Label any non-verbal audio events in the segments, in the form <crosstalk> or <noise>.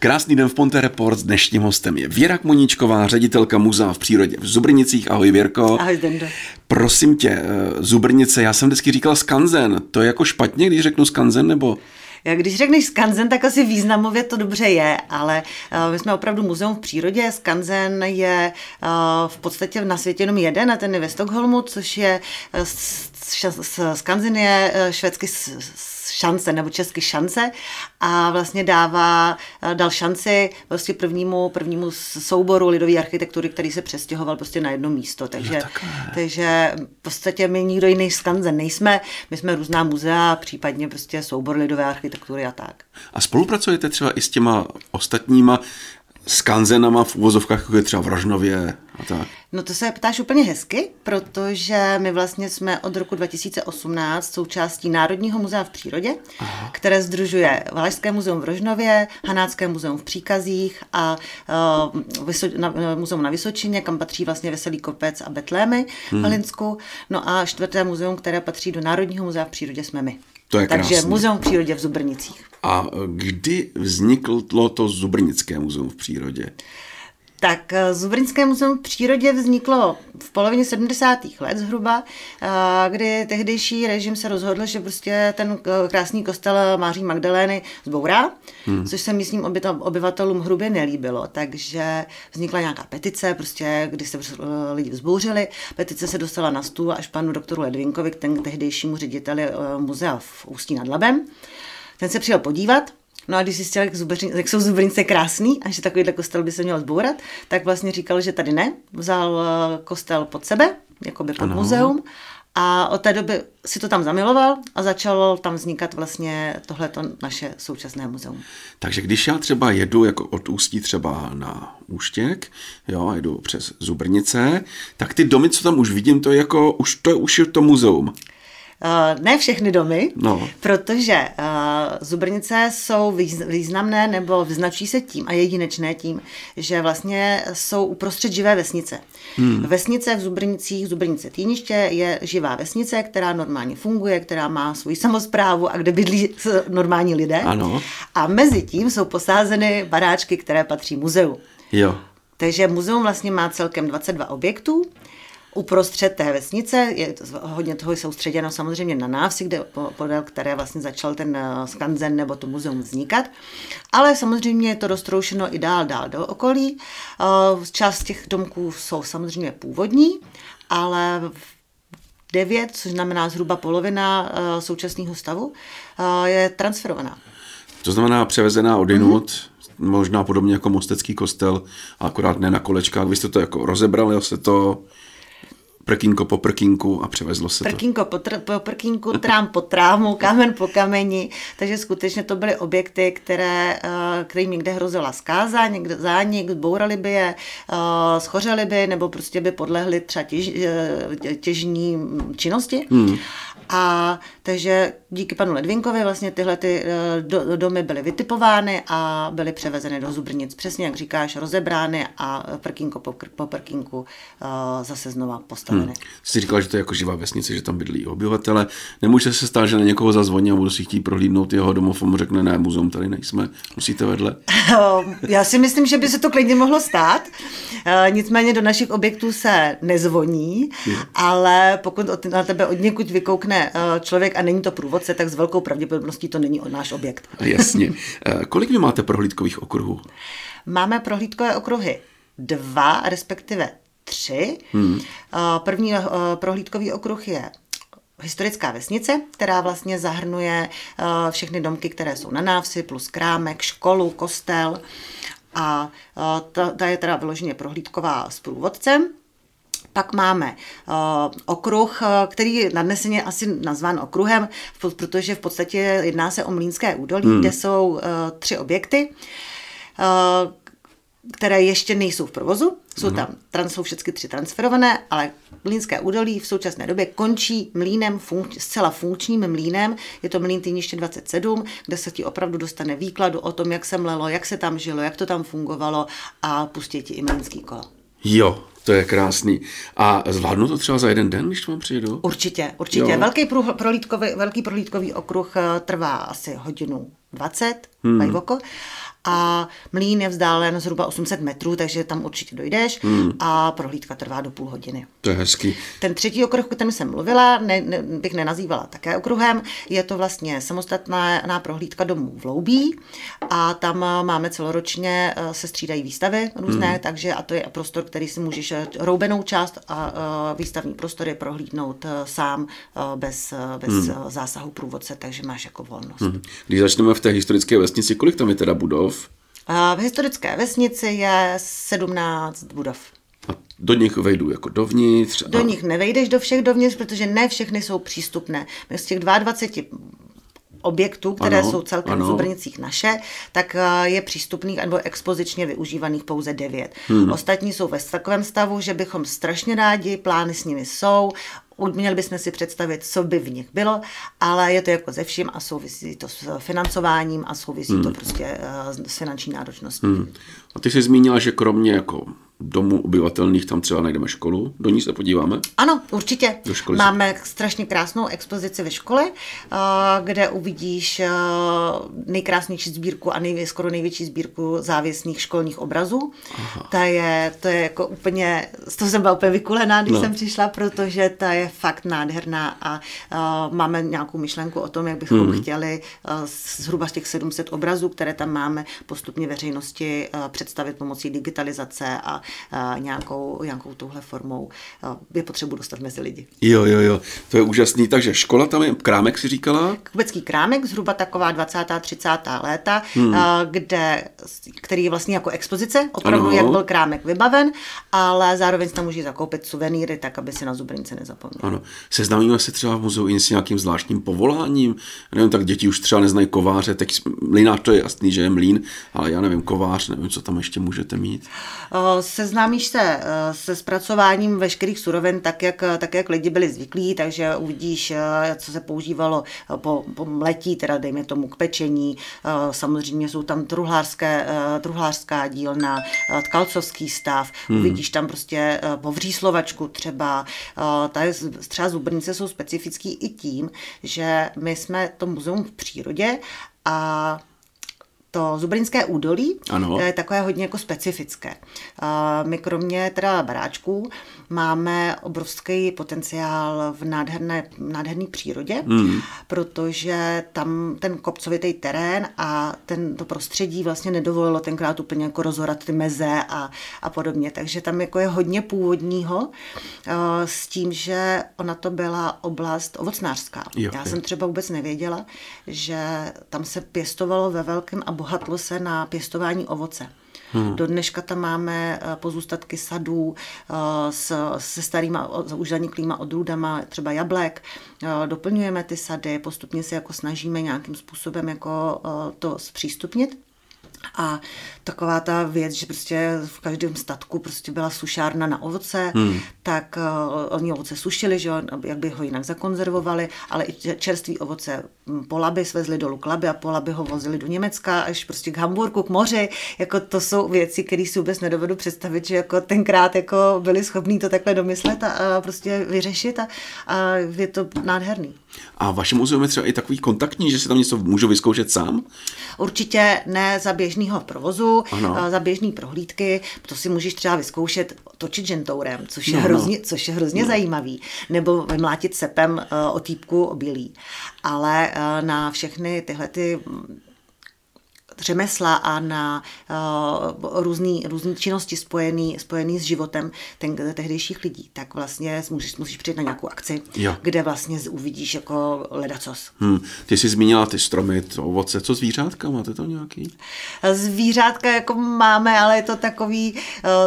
Krásný den v Ponte Report. S dnešním hostem je Věra Kmoníčková, ředitelka muzea v přírodě v Zubrnicích. Ahoj Věrko. Ahoj Dendo. Prosím tě, eh, Zubrnice, já jsem vždycky říkal skanzen. To je jako špatně, když řeknu skanzen, nebo? Když řekneš skanzen, tak asi významově to dobře je, ale uh, my jsme opravdu muzeum v přírodě. Skanzen je uh, v podstatě na světě jenom jeden a ten je ve Stockholmu, což je skanzen je švédsky šance nebo česky šance a vlastně dává, dal šanci vlastně prvnímu, prvnímu souboru lidové architektury, který se přestěhoval prostě na jedno místo. Takže, takže v podstatě my nikdo jiný skanzen nejsme, my jsme různá muzea, případně prostě soubor lidové architektury a tak. A spolupracujete třeba i s těma ostatníma skanzenama v úvozovkách, jako je třeba v Rožnově a tak? No to se ptáš úplně hezky, protože my vlastně jsme od roku 2018 součástí Národního muzea v přírodě, Aha. které združuje Valašské muzeum v Rožnově, Hanácké muzeum v Příkazích a uh, Vyso- na, uh, muzeum na Vysočině, kam patří vlastně Veselý kopec a Betlémy hmm. v Halinsku. No a čtvrté muzeum, které patří do Národního muzea v přírodě, jsme my. To je Takže krásný. muzeum v přírodě v Zubrnicích. A kdy vzniklo to Zubrnické muzeum v přírodě? Tak eh, Zubrnické muzeum v přírodě vzniklo v polovině 70. let zhruba, eh, kdy tehdejší režim se rozhodl, že prostě ten eh, krásný kostel Máří Magdalény zbourá, hmm. což se místním obyvatelům hrubě nelíbilo, takže vznikla nějaká petice, prostě, kdy se lidi vzbouřili. Petice se dostala na stůl až panu doktoru Ledvinkovi, ten tehdejšímu řediteli muzea v Ústí nad Labem. Ten se přijel podívat, No a když zjistil, jak, jak jsou zubrnice krásný a že takovýhle kostel by se měl zbourat, tak vlastně říkal, že tady ne. Vzal eh, kostel pod sebe, jako by pod ano. muzeum a od té doby si to tam zamiloval a začalo tam vznikat vlastně tohleto naše současné muzeum. Takže když já třeba jedu jako od Ústí třeba na Úštěk, jo, jedu přes Zubrnice, tak ty domy, co tam už vidím, to je jako, už to, už je to muzeum. Uh, ne všechny domy, no. protože uh, Zubrnice jsou významné nebo vyznačují se tím a jedinečné tím, že vlastně jsou uprostřed živé vesnice. Hmm. Vesnice v Zubrnicích, Zubrnice Týniště je živá vesnice, která normálně funguje, která má svoji samozprávu a kde bydlí normální lidé. Ano. A mezi tím jsou posázeny baráčky, které patří muzeu. Jo. Takže muzeum vlastně má celkem 22 objektů uprostřed té vesnice. Je hodně toho je soustředěno samozřejmě na návsi, kde, podél které vlastně začal ten eh, skanzen nebo to muzeum vznikat. Ale samozřejmě je to roztroušeno i dál, dál do okolí. Eh, část těch domků jsou samozřejmě původní, ale devět, což znamená zhruba polovina eh, současného stavu, je transferovaná. To znamená převezená odinut, mm-hmm. možná podobně jako Mostecký kostel, akorát ne na kolečkách. Vy jste to jako rozebrali, se to prkínko po prkínku a převezlo se prkínko to. po, tr- po prkínku, trám po trámu, kámen po kameni, takže skutečně to byly objekty, které, eh, kterým někde hrozila zkáza, někde zánik, zbourali by je, eh, schořeli by, nebo prostě by podlehli třeba těž, eh, těžní činnosti. Hmm. A takže díky panu Ledvinkovi vlastně tyhle ty do, domy byly vytipovány a byly převezeny do Zubrnic. Přesně jak říkáš, rozebrány a prkínko po, po prkínku zase znova postaveny Hmm. Jsi říkala, že to je jako živá vesnice, že tam bydlí obyvatele. Nemůže se stát, že na někoho zazvoní a budu si chtít prohlídnout jeho domov a mu řekne, ne, muzeum tady nejsme, musíte vedle. <laughs> Já si myslím, že by se to klidně mohlo stát. Eh, nicméně do našich objektů se nezvoní, hmm. ale pokud na tebe od někud vykoukne eh, člověk a není to průvodce, tak s velkou pravděpodobností to není náš objekt. Jasně. <laughs> Eh, kolik vy máte prohlídkových okruhů? Máme prohlídkové okruhy dva, respektive tři. Hmm. První eh, prohlídkový okruh je historická vesnice, která vlastně zahrnuje všechny domky, které jsou na návsi, plus krámek, školu, kostel. A ta, ta je teda vyloženě prohlídková s průvodcem. Pak máme uh, okruh, který je nadneseně asi nazván okruhem, protože v podstatě jedná se o Mlínské údolí, hmm. kde jsou uh, tři objekty. Uh, které ještě nejsou v provozu. Jsou tam, trans, jsou všechny tři transferované, ale Mlínské údolí v současné době končí mlínem, funkč, zcela funkčním mlínem. Je to mlín Týniště 27, kde se ti opravdu dostane výkladu o tom, jak se mlelo, jak se tam žilo, jak to tam fungovalo a pustí ti i mlínský kolo. Jo, to je krásný. A zvládnu to třeba za jeden den, když vám přijedu? Určitě, určitě. Velký, prohlídkový, velký prohlídkový okruh eh, trvá asi hodinu 20, hmm. Bajvoko. A mlín je vzdálen zhruba 800 metrů, takže tam určitě dojdeš hmm. a prohlídka trvá do půl hodiny. To je hezký. Ten třetí okruh, o kterém jsem mluvila, ne, ne, bych nenazývala také okruhem, je to vlastně samostatná prohlídka domů v Loubí a tam máme celoročně, eh, se střídají výstavy různé, hmm. takže a to je prostor, který si můžeš eh, roubenou část a, a eh, výstavní prostory prohlídnout sám bez, bez hmm. zásahu průvodce, takže máš jako volnost. Hmm. Když začneme v té historické vesnici, kolik tam je teda budov? V historické vesnici je 17 budov. A do nich vejdu jako dovnitř? A... Do nich nevejdeš do všech dovnitř, protože ne všechny jsou přístupné. Z těch 22 objektů, které ano, jsou celkem ano. v Zubrnicích naše, tak eh, je přístupných nebo expozičně využívaných pouze devět. Hmm. Ostatní jsou ve takovém stavu, že bychom strašně rádi, plány s nimi jsou, Měli bychom si představit, co by v nich bylo, ale je to jako ze vším a souvisí to s financováním a souvisí hmm. to prostě eh, s finanční náročností. Hmm. A ty jsi zmínila, že kromě jako domů obyvatelných tam třeba najdeme školu, do ní se podíváme? Ano, určitě. Do školy Máme se... strašně krásnou expozici ve škole, eh, kde uvidíš eh, nejkrásnější sbírku a nej, skoro největší sbírku závěsných školních obrazů. Ta je, to je jako úplně, z toho jsem byla úplně vykulená, když no. jsem přišla, protože ta je fakt nádherná a uh, máme nějakou myšlenku o tom, jak bychom mm-hmm. chtěli uh, zhruba z těch 700 obrazů, které tam máme, postupně veřejnosti uh, představit pomocí digitalizace a uh, nějakou, nějakou touhle formou uh, je potřebu dostat mezi lidi. Jo, jo, jo, to je úžasný. Takže škola tam je, krámek si říkala? Kubecký krámek, zhruba taková 20. 30. léta, hmm. uh, kde, který je vlastně jako expozice, opravdu ano. jak byl krámek vybaven, ale zároveň tam může zakoupit suvenýry, tak aby si na Zubrince nezapomněl. Ano. Seznamíme se třeba v muzeu i s nějakým zvláštním povoláním. Nevím, tak děti už třeba neznají kováře, teď mlínář to je jasný, že je mlín, ale já nevím, kovář, nevím, co tam ještě můžete mít. Seznámíš se se zpracováním veškerých surovin tak, jak, tak, jak lidi byli zvyklí, takže uvidíš, co se používalo po, po mletí, teda dejme tomu k pečení. Samozřejmě jsou tam truhlářské, truhlářská dílna, tkalcovský stav, hmm. uvidíš tam prostě povříslovačku třeba, ta je, třeba zubrnice jsou specifický i tím, že my jsme to muzeum v přírodě a to Zubrinské údolí ano. je takové hodně jako specifické. My kromě teda baráčků máme obrovský potenciál v nádherné, nádherné přírodě, mm. protože tam ten kopcovitý terén a ten, to prostředí vlastně nedovolilo tenkrát úplně jako rozhorat ty meze a, a podobně. Takže tam jako je hodně původního s tím, že ona to byla oblast ovocnářská. Jo, Já jo. jsem třeba vůbec nevěděla, že tam se pěstovalo ve velkém a bohatlo se na pěstování ovoce. Hmm. Do dneška tam máme eh, pozůstatky sadů eh, s, se starýma, už zaniklýma odrůdama, třeba jablek. Eh, doplňujeme ty sady, postupně se jako snažíme nějakým způsobem jako to zpřístupnit. A taková ta věc, že prostě v každém statku prostě byla sušárna na ovoce, hmm. tak uh, oni ovoce sušili, že jak by ho jinak zakonzervovali, ale i čerstvý ovoce hm, polaby svezli do Luklaby a polaby ho vozili do Německa až prostě k Hamburgu, k moři. Jako to jsou věci, které si vůbec nedovedu představit, že jako tenkrát jako byli schopní to takhle domyslet a, a prostě vyřešit a, a je to nádherný. A vaše muzeum je třeba i takový kontaktní, že si tam něco můžu vyzkoušet sám? Určitě ne za běžného provozu, ano. za běžné prohlídky. To si můžeš třeba vyzkoušet točit žentourem, což je, no, hrozně, no. Což je hrozně no. zajímavý. Nebo vymlátit sepem uh, o týpku obilí. Ale uh, na všechny tyhle ty řemesla a na uh, různý, různý činnosti spojený, spojený s životem ten, tehdejších lidí, tak vlastně musíš, musíš přijít na nějakou akci, jo. kde vlastně uvidíš jako ledacos. Hmm. Ty jsi zmínila ty stromy, to ovoce, co zvířátka, máte to nějaký? Zvířátka jako máme, ale je to takový, uh,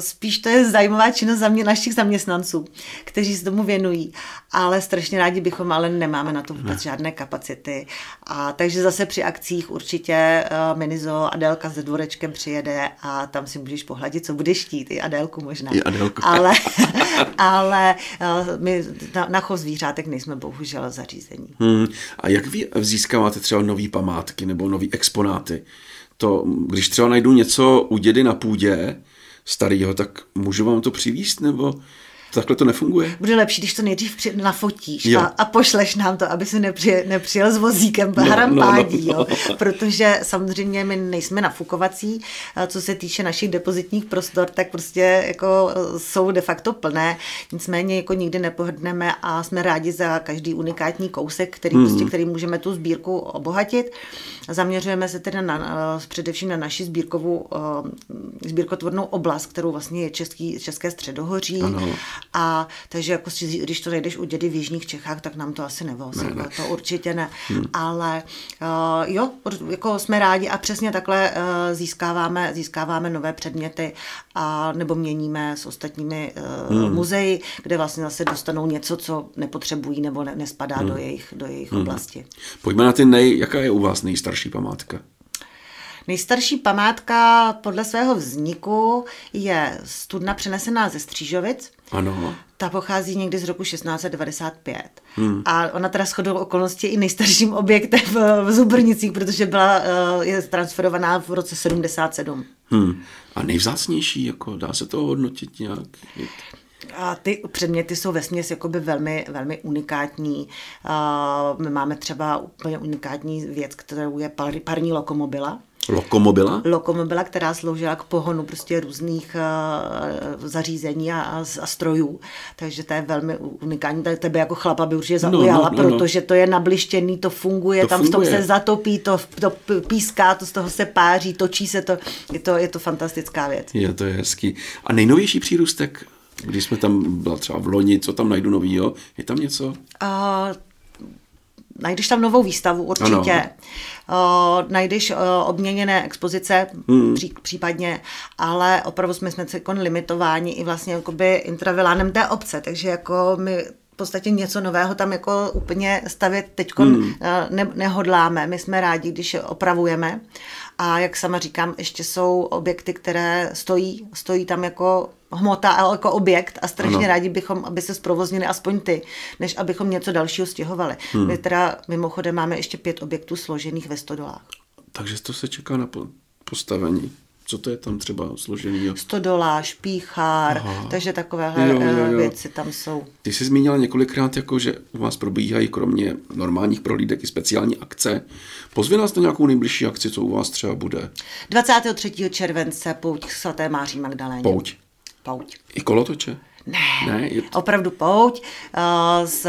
spíš to je zajímavá činnost za mě, našich zaměstnanců, kteří se tomu věnují, ale strašně rádi bychom, ale nemáme na to vůbec ne. žádné kapacity. A takže zase při akcích určitě uh, Minizo, Adélka se dvorečkem přijede a tam si můžeš pohladit, co budeš chtít, i Adélku možná. I Adélku. Ale, <laughs> ale eh, my na, na chov zvířátek nejsme bohužel zařízení. Hmm. A jak vy získáváte třeba nové památky nebo nové exponáty? To, když třeba najdu něco u dědy na půdě starého, tak můžu vám to přivíst nebo Takhle to nefunguje? Bude lepší, když to nejdřív při, nafotíš a, a pošleš nám to, aby si nepřijel, nepřijel s vozíkem no, harampádí, no, no, no. jo. <laughs> Protože samozřejmě my nejsme nafukovací, co se týče našich depozitních prostor, tak prostě jako jsou de facto plné, nicméně jako nikdy nepohodneme a jsme rádi za každý unikátní kousek, který, mm. prostě, který můžeme tu sbírku obohatit. Zaměřujeme se teda na, především na naši sbírkovou, sbírkotvornou oblast, kterou vlastně je Český, České středohoří. Ano. A takže jako si, když to najdeš u dědy v Jižních Čechách, tak nám to asi nevoz. Ne, ne. To určitě ne. Hmm. Ale uh, jo, jako jsme rádi a přesně takhle uh, získáváme, získáváme nové předměty a nebo měníme s ostatními uh, hmm. muzeji, kde vlastně zase dostanou něco, co nepotřebují nebo ne, nespadá hmm. do jejich, do jejich hmm. oblasti. Pojďme na ty nej, jaká je u vás nejstarší památka? Nejstarší památka podle svého vzniku je studna přenesená ze Střížovic. Ano. Ta pochází někdy z roku 1695. Hmm. A ona teda shodou okolností i nejstarším objektem v, v Zubrnicích, protože byla uh, je transferovaná v roce 77. Hmm. A nejvzácnější, jako dá se to hodnotit nějak? A ty předměty jsou vesměs jakoby velmi, velmi unikátní. Uh, my máme třeba úplně unikátní věc, kterou je par, parní lokomobila. Lokomobila? Lokomobila, která sloužila k pohonu prostě různých uh, zařízení a, a, a strojů. Takže to je velmi unikátní. Tebe jako chlapa by určitě zaujala, no, no, no, no. protože to je nablištěný, to funguje, to tam funguje. v tom se zatopí, to, to píská, to z toho se páří, točí se to. Je to, je to fantastická věc. Je to je hezký. A nejnovější přírůstek když jsme tam byla třeba v loni, co tam najdu novýho? Je tam něco? Uh, najdeš tam novou výstavu určitě. Uh, najdeš uh, obměněné expozice hmm. pří, případně, ale opravdu jsme, jsme limitováni i vlastně jakoby intravilánem té obce, takže jako my v podstatě něco nového tam jako úplně stavět teď hmm. ne, nehodláme. My jsme rádi, když opravujeme. A jak sama říkám, ještě jsou objekty, které stojí, stojí tam jako hmota, ale jako objekt a strašně ano. rádi bychom, aby se zprovoznili aspoň ty, než abychom něco dalšího stěhovali. Hmm. My teda mimochodem máme ještě pět objektů složených ve stodolách. Takže to se čeká na postavení. Co to je tam třeba složený? Stodola, špíchár, Aha. takže takové jo, jo, eh, jo. věci tam jsou. Ty jsi zmínila několikrát, jako, že u vás probíhají kromě normálních prohlídek i speciální akce. Pozvi nás na nějakou nejbližší akci, co u vás třeba bude. 23. července pouť svaté Máří Magdaléně. Pouť. Pouť. I kolotoče? Ne, ne je to... opravdu pouť uh, s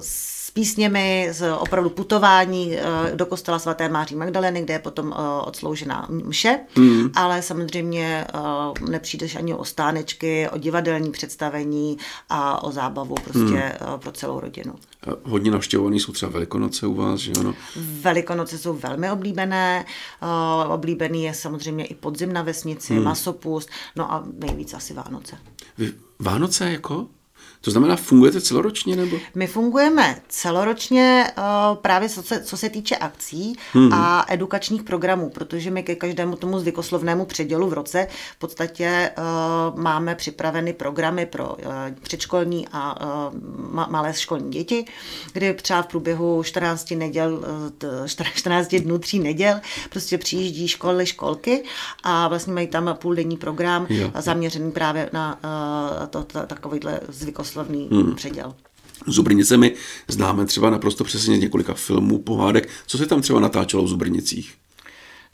s písněmi, z opravdu putování eh, do kostela svaté Máří Magdaleny, kde je potom eh, odsloužená mše, mm. ale samozřejmě eh, nepřijdeš ani o stánečky, o divadelní představení a o zábavu prostě mm. pro celou rodinu. Hodně navštěvovaný jsou třeba Velikonoce u vás, že ano? Velikonoce jsou velmi oblíbené. Oblíbený je samozřejmě i podzim na vesnici, mm. masopust, no a nejvíc asi Vánoce. Vy Vánoce jako? To znamená, fungujete celoročně nebo? My fungujeme celoročně uh, právě co se, co se týče akcí hmm. a edukačních programů, protože my ke každému tomu zvykoslovnému předělu v roce v podstatě uh, máme připraveny programy pro uh, předškolní a malé školní děti, kdy třeba v průběhu 14 neděl, uh, 14 dnů, tří neděl, prostě přijíždí školy, školky a vlastně mají tam půldenní program jo. zaměřený právě na to, to, takovýhle zvykoslovný oslavný hmm. předěl. Zubrnicemi známe třeba naprosto přesně z několika filmů, pohádek. Co se tam třeba natáčelo v Zubrnicích?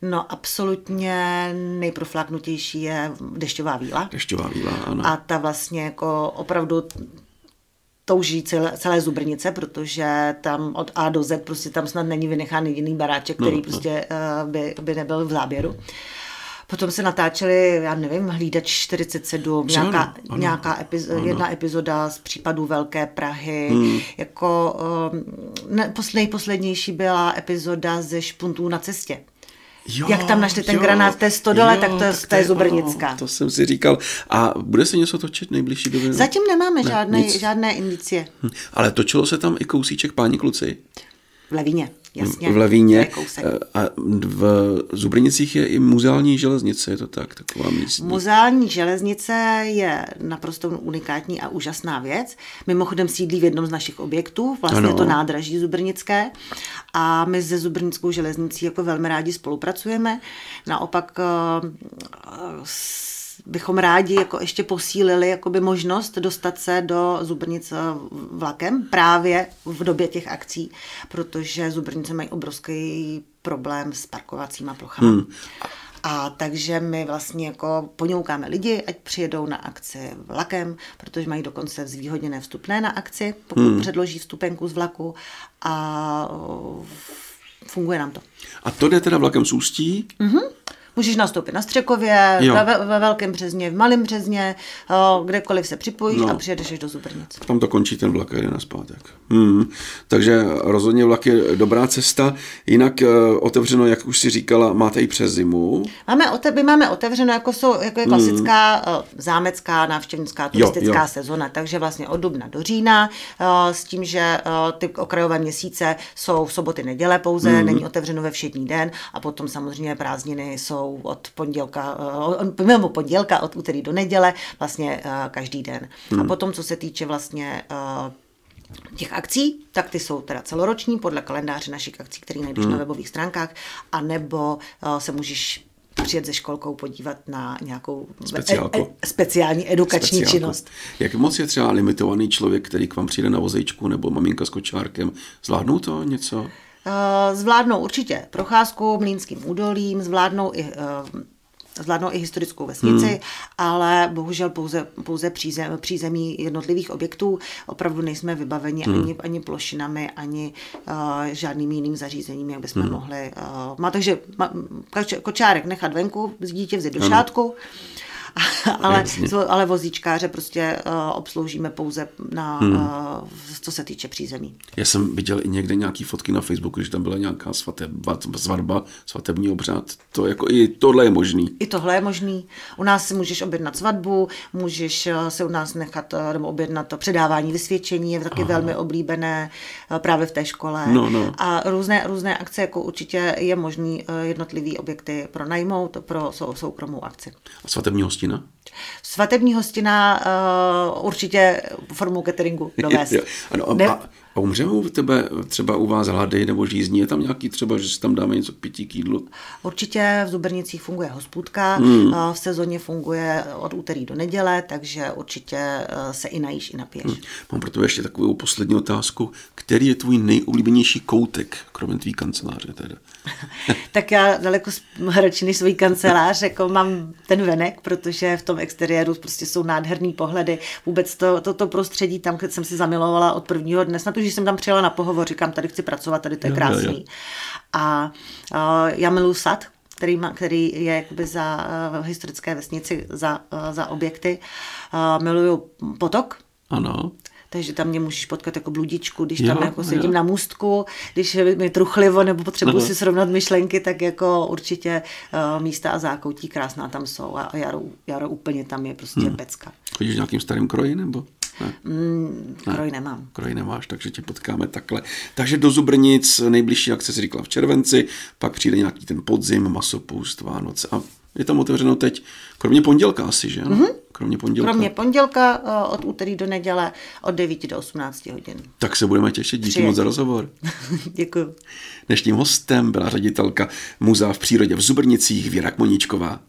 No absolutně nejprofláknutější je Dešťová víla. Dešťová víla, ano. A ta vlastně jako opravdu touží celé, celé Zubrnice, protože tam od A do Z prostě tam snad není vynechán jediný baráček, který no, no. prostě no. by, by nebyl v záběru. Uh, Potom se natáčeli, já nevím, Hlídač 47, Přáno, nějaká, ano, nějaká epiz- ano. jedna epizoda z případů Velké Prahy. Hmm. Jako um, ne, nejposlednější byla epizoda ze Špuntů na cestě. Jo, Jak tam našli ten jo, granát v té stodole, jo, tak to, tak to je Zubrnická. To jsem si říkal. A bude se něco točit nejbližší době? Zatím nemáme ne, žádné, žádné indicie. Hm. Ale točilo se tam i kousíček páni kluci? V Levíně. Jasně, v Levíně. A v Zubrinicích je i muzeální železnice, je to tak, taková místní. Muzeální železnice je naprosto unikátní a úžasná věc. Mimochodem sídlí v jednom z našich objektů, vlastně ano. to nádraží Zubrnické. A my se Zubrnickou železnicí jako velmi rádi spolupracujeme. Naopak eh, bychom rádi jako ještě posílili jakoby možnost dostat se do Zubrnic vlakem právě v době těch akcí, protože Zubrnice mají obrovský problém s parkovacíma plochami. Hmm. A takže my vlastně jako poňoukáme lidi, ať přijedou na akci vlakem, protože mají dokonce zvýhodněné vstupné na akci, pokud hmm. předloží vstupenku z vlaku a funguje nám to. A to jde teda vlakem z Ústí? Mm-hmm. Můžeš nastoupit na Střekově, ve, ve Velkém Březně, v Malém Březně, kdekoliv se připojíš no. a přijedeš až do Zubrnic. Tam to končí ten vlak a jde na zpátek. Hmm. Takže rozhodně vlak je dobrá cesta. Jinak uh, otevřeno, jak už si říkala, máte i přes zimu. Máme, ote, my máme otevřeno, jako, jsou, jako je klasická hmm. zámecká návštěvnická turistická jo, jo. sezona, takže vlastně od dubna do října, s tím, že ty okrajové měsíce jsou v soboty, neděle pouze, hmm. není otevřeno ve všední den a potom samozřejmě prázdniny jsou jsou od pondělka, eh, mimo pondělka, od úterý do neděle, vlastně eh, každý den. Hmm. A potom, co se týče vlastně eh, těch akcí, tak ty jsou teda celoroční podle kalendáře našich akcí, který najdeš hmm. na webových stránkách, anebo se můžeš přijet se školkou podívat na nějakou e- e- speciální edukační Speciálku. činnost. Jak moc je třeba limitovaný člověk, který k vám přijde na vozejčku nebo maminka s kočárkem? Zvládnou to něco? Eh, zvládnou určitě procházku Mlínským údolím, zvládnou i eh, zvládnou i historickou vesnici, hmm. ale bohužel pouze, pouze přízem, přízemí jednotlivých objektů. Opravdu nejsme vybaveni hmm. ani, ani plošinami, ani uh, žádným jiným zařízením, jak bychom hmm. mohli. Uh, má takže má, kočárek nechat venku, dítě vzít do šátku. <laughs> ale, ale vozíčkáře prostě uh, obsloužíme pouze na, hmm. uh, co se týče přízemí. Já jsem viděl i někde nějaký fotky na Facebooku, že tam byla nějaká svatba, svatební obřad. To jako i tohle je možný. I tohle je možný. U nás si můžeš objednat svatbu, můžeš uh, se u nás nechat nebo objednat to předávání vysvědčení, je taky Aha. velmi oblíbené právě v té škole. No, no. A různé, různé akce, jako určitě je možný jednotlivý objekty pronajmout pro sou, soukromou akci. A svatební hostinství hostina? Svatební hostina uh, určitě formou cateringu dovést. ano, a, ne? a, a umřeme u tebe třeba u vás hlady nebo žízní? Je tam nějaký třeba, že si tam dáme něco k pití, k jídlu? Určitě v Zubrnicích funguje hospůdka, hmm. uh, v sezóně funguje od úterý do neděle, takže určitě uh, se i najíš, i napiješ. Hmm. Mám pro tebe ještě takovou poslední otázku. Který je tvůj nejoblíbenější koutek, kromě tvý kanceláře teda? <laughs> tak já daleko radši než svůj kancelář, jako mám ten venek, protože v tom exteriéru prostě jsou nádherný pohledy. Vůbec to, to, to prostředí tam, kde jsem si zamilovala od prvního dne, snad už jsem tam přijela na pohovor, říkám, tady chci pracovat, tady to je krásný. Jo, jo, jo. A uh, já miluji sad, který, má, který je jakoby za uh, historické vesnici, za, uh, za objekty. Uh, miluju potok. Ano takže tam mě můžeš potkat jako bludičku, když jo, tam jako sedím jo. na můstku, když je mi truchlivo nebo potřebuji si srovnat myšlenky, tak jako určitě uh, místa a zákoutí krásná tam jsou a jaro, jaro úplně tam je prostě hmm. pecka. Chodíš nějakým starým kroji nebo? Ne. Mm, kroj ne. nemám. Kroj nemáš, takže tě potkáme takhle. Takže do Zubrnic nejbližší akce si říkala v červenci, pak přijde nějaký ten podzim, masopust, Vánoce a je tam otevřeno teď, kromě pondělka asi, že? Mm-hmm. Kromě pondělka. Kromě pondělka eh, od úterý do neděle od 9 do 18 hodin. Tak se budeme těšit. Díky moc za rozhovor. <laughs> Děkuji. Dnešním hostem byla ředitelka Muzea v přírodě v Zubrnicích Věra Kmoničková.